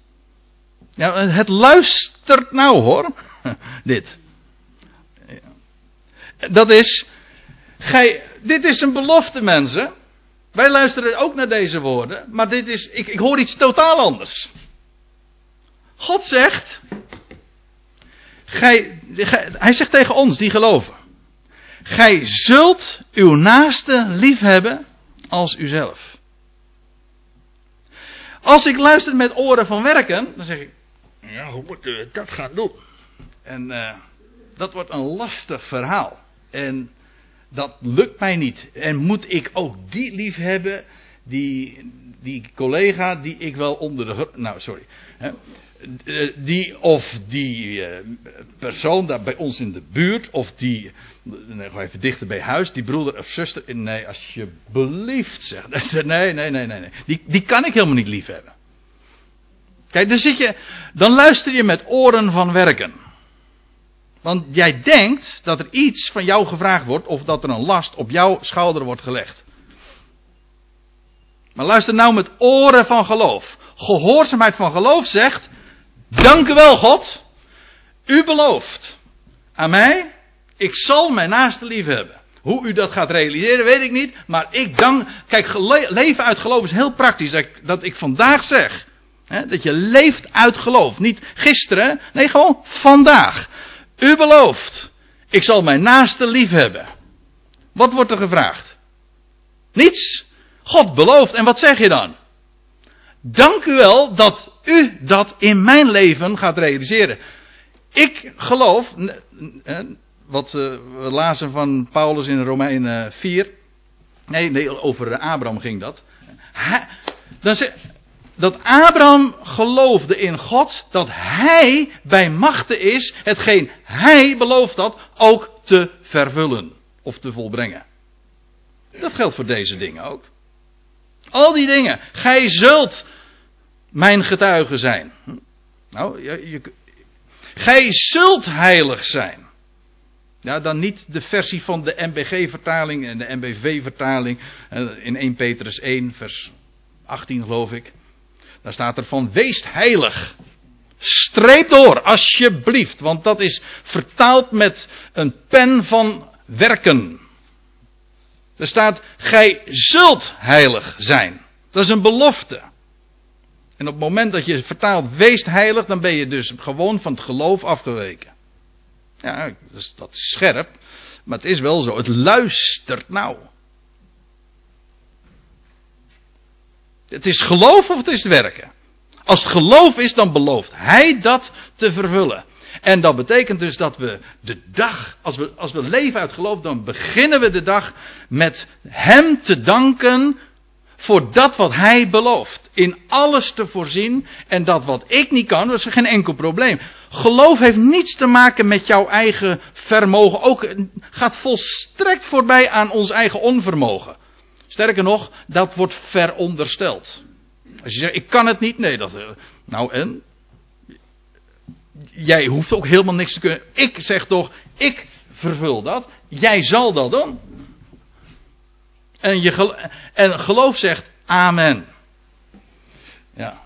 Ja, het luistert nou hoor, dit. Dat is, gij, dit is een belofte mensen. Wij luisteren ook naar deze woorden, maar dit is, ik, ik hoor iets totaal anders. God zegt, gij, hij zegt tegen ons die geloven, gij zult uw naaste lief hebben als uzelf. Als ik luister met oren van werken, dan zeg ik, ja, hoe moet ik dat gaan doen? En uh, dat wordt een lastig verhaal. En dat lukt mij niet. En moet ik ook die lief hebben, die, die collega die ik wel onder de. Nou, sorry. Die of die eh, persoon daar bij ons in de buurt, of die, nog even dichter bij huis, die broeder of zuster. Nee, alsjeblieft zeg. Nee, nee, nee, nee. nee. Die, die kan ik helemaal niet lief hebben. Kijk, dan zit je, dan luister je met oren van werken. Want jij denkt dat er iets van jou gevraagd wordt of dat er een last op jouw schouder wordt gelegd. Maar luister nou met oren van geloof. Gehoorzaamheid van geloof zegt, dank u wel God, u belooft aan mij, ik zal mijn naaste lief hebben. Hoe u dat gaat realiseren, weet ik niet. Maar ik dank. Kijk, leven uit geloof is heel praktisch. Dat ik, dat ik vandaag zeg. Hè, dat je leeft uit geloof. Niet gisteren. Nee, gewoon vandaag. U belooft, ik zal mijn naaste lief hebben. Wat wordt er gevraagd? Niets. God belooft. En wat zeg je dan? Dank u wel dat u dat in mijn leven gaat realiseren. Ik geloof, wat eh, we lazen van Paulus in Romeinen 4. Nee, over Abraham ging dat. dan zeg, dat Abraham geloofde in God dat hij bij machten is hetgeen hij beloofd had ook te vervullen of te volbrengen. Dat geldt voor deze dingen ook. Al die dingen. Gij zult mijn getuige zijn. Nou, je, je, gij zult heilig zijn. Ja, dan niet de versie van de MBG-vertaling en de MBV-vertaling eh, in 1 Petrus 1, vers 18 geloof ik. Daar staat er van, wees heilig. Streep door, alsjeblieft, want dat is vertaald met een pen van werken. Er staat, gij zult heilig zijn. Dat is een belofte. En op het moment dat je vertaalt, wees heilig, dan ben je dus gewoon van het geloof afgeweken. Ja, dat is scherp, maar het is wel zo. Het luistert nou. Het is geloof of het is werken. Als het geloof is, dan belooft hij dat te vervullen. En dat betekent dus dat we de dag, als we, als we leven uit geloof, dan beginnen we de dag met hem te danken voor dat wat hij belooft. In alles te voorzien en dat wat ik niet kan, dat is geen enkel probleem. Geloof heeft niets te maken met jouw eigen vermogen. Ook gaat volstrekt voorbij aan ons eigen onvermogen. Sterker nog, dat wordt verondersteld. Als je zegt, ik kan het niet, nee, dat. Eh, nou en? Jij hoeft ook helemaal niks te kunnen. Ik zeg toch, ik vervul dat. Jij zal dat doen. En, je gel en geloof zegt amen. Ja.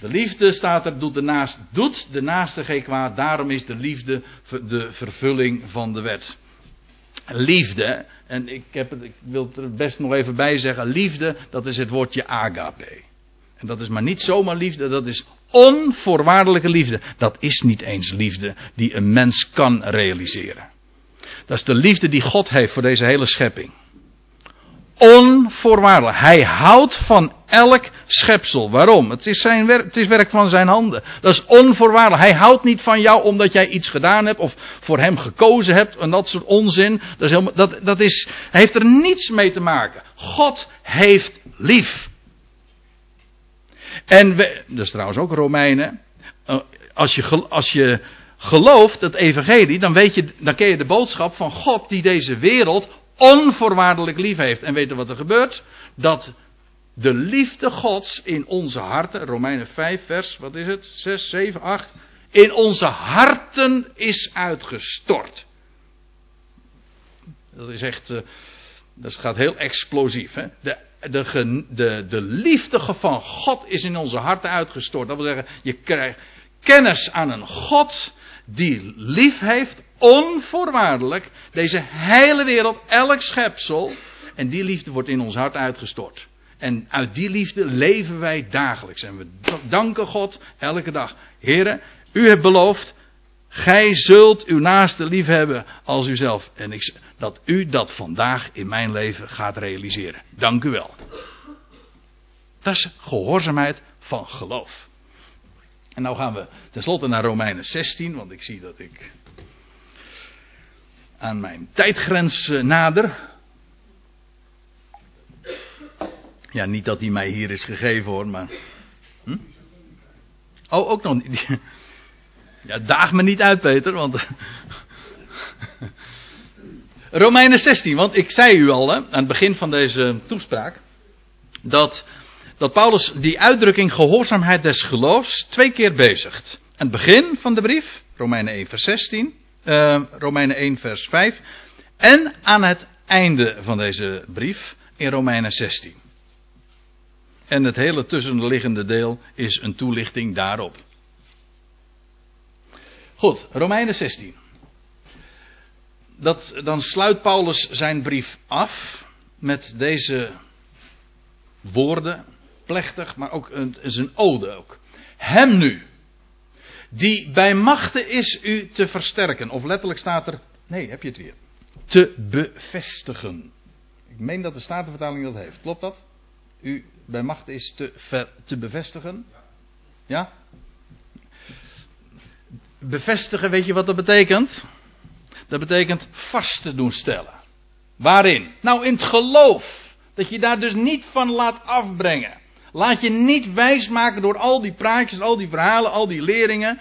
De liefde staat er, doet de, doet de naaste geen kwaad. Daarom is de liefde de vervulling van de wet. Liefde, en ik, heb het, ik wil het er best nog even bij zeggen. Liefde, dat is het woordje agape. En dat is maar niet zomaar liefde, dat is onvoorwaardelijke liefde. Dat is niet eens liefde die een mens kan realiseren. Dat is de liefde die God heeft voor deze hele schepping. Onvoorwaardelijk. Hij houdt van elk schepsel. Waarom? Het is, zijn werk, het is werk van zijn handen. Dat is onvoorwaardelijk. Hij houdt niet van jou omdat jij iets gedaan hebt of voor hem gekozen hebt en dat soort onzin. Dat, is helemaal, dat, dat is, heeft er niets mee te maken. God heeft lief. En we, dat is trouwens ook Romeinen. Eh, als je, als je gelooft het evangelie, dan weet je, dan ken je de boodschap van God die deze wereld onvoorwaardelijk lief heeft. En weet je wat er gebeurt? Dat de liefde Gods in onze harten, Romeinen 5 vers, wat is het? 6, 7, 8. In onze harten is uitgestort. Dat is echt, uh, dat gaat heel explosief. Hè? De, de, de, de liefde van God is in onze harten uitgestort. Dat wil zeggen, je krijgt kennis aan een God die lief heeft, onvoorwaardelijk, deze hele wereld, elk schepsel. En die liefde wordt in ons hart uitgestort. En uit die liefde leven wij dagelijks. En we danken God elke dag. Heren, u hebt beloofd, gij zult uw naaste lief hebben als uzelf. En ik, dat u dat vandaag in mijn leven gaat realiseren. Dank u wel. Dat is gehoorzaamheid van geloof. En nou gaan we tenslotte naar Romeinen 16, want ik zie dat ik aan mijn tijdgrens eh, nader. Ja, niet dat die mij hier is gegeven hoor, maar. Hm? Oh, ook nog niet. Ja, daag me niet uit, Peter, want. Romeinen 16, want ik zei u al hè, aan het begin van deze toespraak. Dat dat Paulus die uitdrukking gehoorzaamheid des geloofs twee keer bezigt. Aan het begin van de brief, Romeinen 1 vers 16, uh, Romeinen 1 vers 5. En aan het einde van deze brief in Romeinen 16. En het hele tussenliggende deel is een toelichting daarop. Goed, Romeinen 16. Dat, dan sluit Paulus zijn brief af met deze woorden plechtig, maar ook een, is een ode ook. Hem nu, die bij machten is u te versterken. Of letterlijk staat er, nee, heb je het weer. Te bevestigen. Ik meen dat de Statenvertaling dat heeft. Klopt dat? U bij machten is te, ver, te bevestigen? Ja? Bevestigen, weet je wat dat betekent? Dat betekent vast te doen stellen. Waarin? Nou, in het geloof. Dat je daar dus niet van laat afbrengen. Laat je niet wijsmaken door al die praatjes, al die verhalen, al die leringen.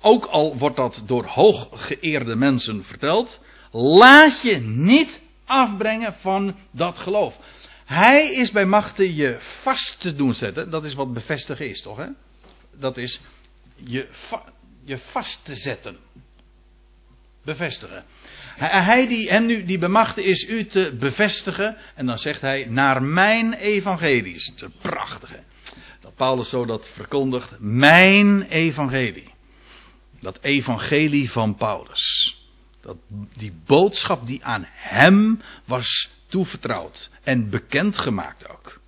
Ook al wordt dat door hooggeëerde mensen verteld. Laat je niet afbrengen van dat geloof. Hij is bij machten je vast te doen zetten. Dat is wat bevestigen is, toch? Hè? Dat is je, je vast te zetten. Bevestigen. Hij die hem nu die bemachte is u te bevestigen. En dan zegt hij naar mijn evangelie. Het prachtige. Dat Paulus zo dat verkondigt. Mijn evangelie. Dat evangelie van Paulus. Dat, die boodschap die aan hem was toevertrouwd. En bekendgemaakt ook.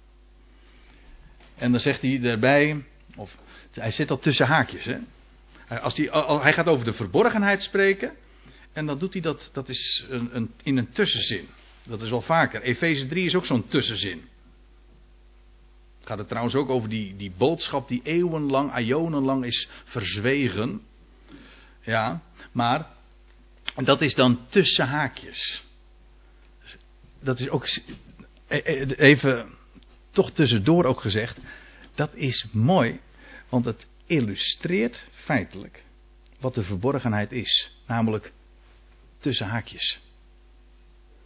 En dan zegt hij erbij. Of, hij zit al tussen haakjes. Hè? Als hij, hij gaat over de verborgenheid spreken. En dan doet hij dat, dat is een, een, in een tussenzin. Dat is wel vaker. Efeze 3 is ook zo'n tussenzin. Gaat het trouwens ook over die, die boodschap die eeuwenlang, aionenlang is verzwegen. Ja, maar dat is dan tussen haakjes. Dat is ook e, e, even toch tussendoor ook gezegd. Dat is mooi, want het illustreert feitelijk wat de verborgenheid is. Namelijk tussen haakjes.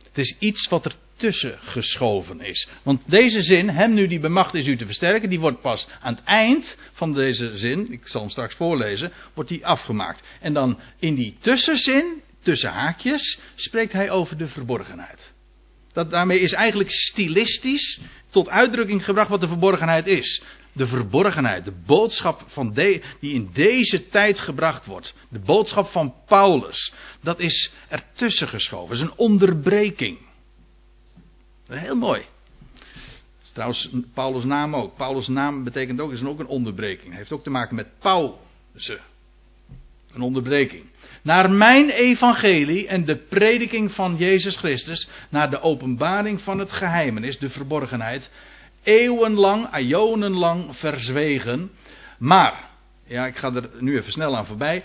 Het is iets wat er tussen geschoven is. Want deze zin, hem nu die bemacht is u te versterken, die wordt pas aan het eind van deze zin, ik zal hem straks voorlezen, wordt die afgemaakt. En dan in die tussenzin, tussen haakjes, spreekt hij over de verborgenheid. Dat, daarmee is eigenlijk stilistisch tot uitdrukking gebracht wat de verborgenheid is. De verborgenheid, de boodschap van de, die in deze tijd gebracht wordt. De boodschap van Paulus. Dat is ertussen geschoven. Dat is een onderbreking. Heel mooi. Trouwens, Paulus' naam ook. Paulus' naam betekent ook, is ook een onderbreking. Hij heeft ook te maken met pauze. Een onderbreking. Naar mijn evangelie en de prediking van Jezus Christus. Naar de openbaring van het geheimenis, de verborgenheid. Eeuwenlang, ajonenlang verzwegen. Maar, ja, ik ga er nu even snel aan voorbij.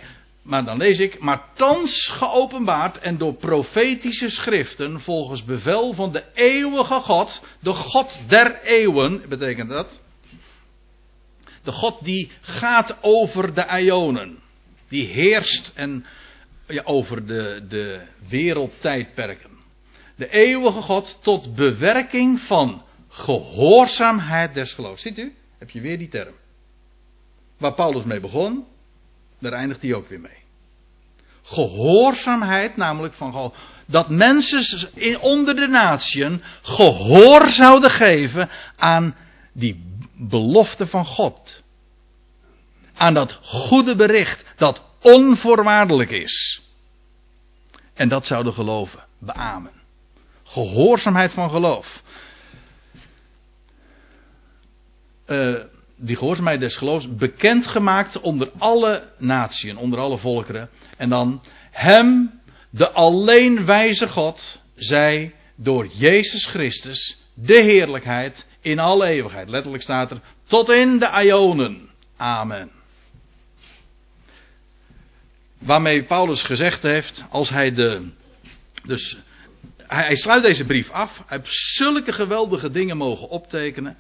Maar dan lees ik, maar thans geopenbaard en door profetische schriften volgens bevel van de eeuwige God, de God der eeuwen, betekent dat. De God die gaat over de Ionen. Die heerst en, ja, over de, de wereldtijdperken. De eeuwige God tot bewerking van gehoorzaamheid des geloofs. Ziet u? Heb je weer die term. Waar Paulus mee begon, daar eindigt hij ook weer mee. Gehoorzaamheid, namelijk van dat mensen onder de natieën gehoor zouden geven aan die belofte van God. Aan dat goede bericht dat onvoorwaardelijk is. En dat zouden geloven, beamen. Gehoorzaamheid van geloof. Uh, die gehoorzaamheid des geloofs bekendgemaakt onder alle naties, onder alle volkeren. En dan hem, de alleen wijze God, zij door Jezus Christus de heerlijkheid in alle eeuwigheid. Letterlijk staat er tot in de Ionen. Amen. Waarmee Paulus gezegd heeft, als hij de. Dus hij, hij sluit deze brief af. Hij heeft zulke geweldige dingen mogen optekenen.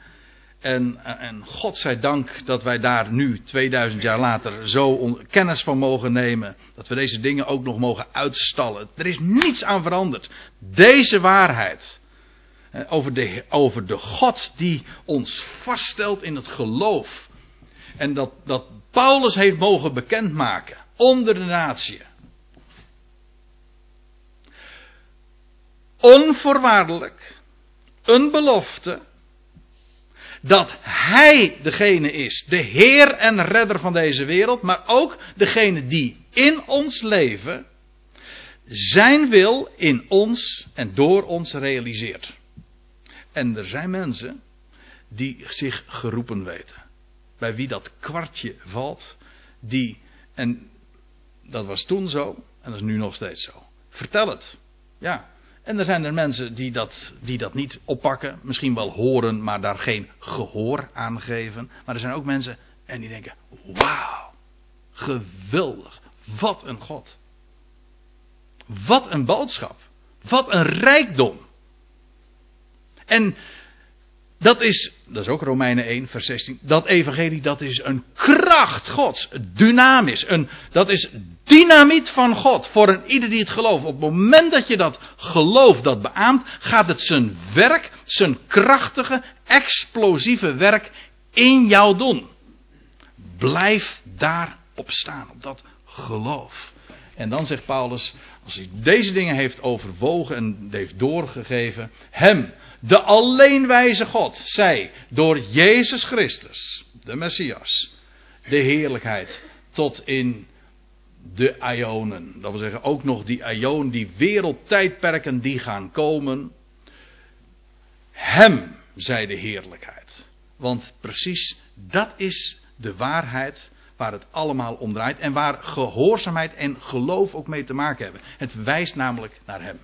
En, en God zij dank dat wij daar nu, 2000 jaar later, zo kennis van mogen nemen. Dat we deze dingen ook nog mogen uitstallen. Er is niets aan veranderd. Deze waarheid. Over de, over de God die ons vaststelt in het geloof. En dat, dat Paulus heeft mogen bekendmaken. Onder de natie. Onvoorwaardelijk. Een belofte dat Hij degene is, de Heer en Redder van deze wereld, maar ook degene die in ons leven Zijn wil in ons en door ons realiseert. En er zijn mensen die zich geroepen weten. Bij wie dat kwartje valt, die, en dat was toen zo, en dat is nu nog steeds zo. Vertel het. Ja, en er zijn er mensen die dat, die dat niet oppakken, misschien wel horen, maar daar geen gehoor aan geven. Maar er zijn ook mensen en die denken: wauw, geweldig, wat een God. Wat een boodschap, wat een rijkdom. En dat is, dat is ook Romeinen 1, vers 16. Dat evangelie, dat is een kracht Gods. Dynamisch. Een, dat is dynamiet van God. Voor een ieder die het gelooft. Op het moment dat je dat geloof, dat beaamt, gaat het zijn werk, zijn krachtige, explosieve werk in jou doen. Blijf daarop staan, op dat geloof. En dan zegt Paulus, als hij deze dingen heeft overwogen en heeft doorgegeven, hem de alleenwijze God, zij door Jezus Christus, de Messias, de heerlijkheid tot in de Ionen. Dat wil zeggen ook nog die Ion, die wereldtijdperken die gaan komen. Hem zij de heerlijkheid. Want precies dat is de waarheid waar het allemaal om draait en waar gehoorzaamheid en geloof ook mee te maken hebben. Het wijst namelijk naar Hem.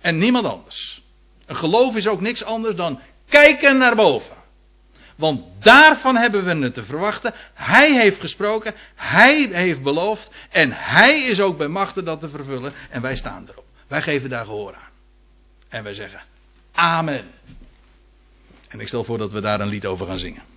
En niemand anders. Een geloof is ook niks anders dan kijken naar boven. Want daarvan hebben we het te verwachten. Hij heeft gesproken, hij heeft beloofd en hij is ook bij machten dat te vervullen en wij staan erop. Wij geven daar gehoor aan. En wij zeggen Amen. En ik stel voor dat we daar een lied over gaan zingen.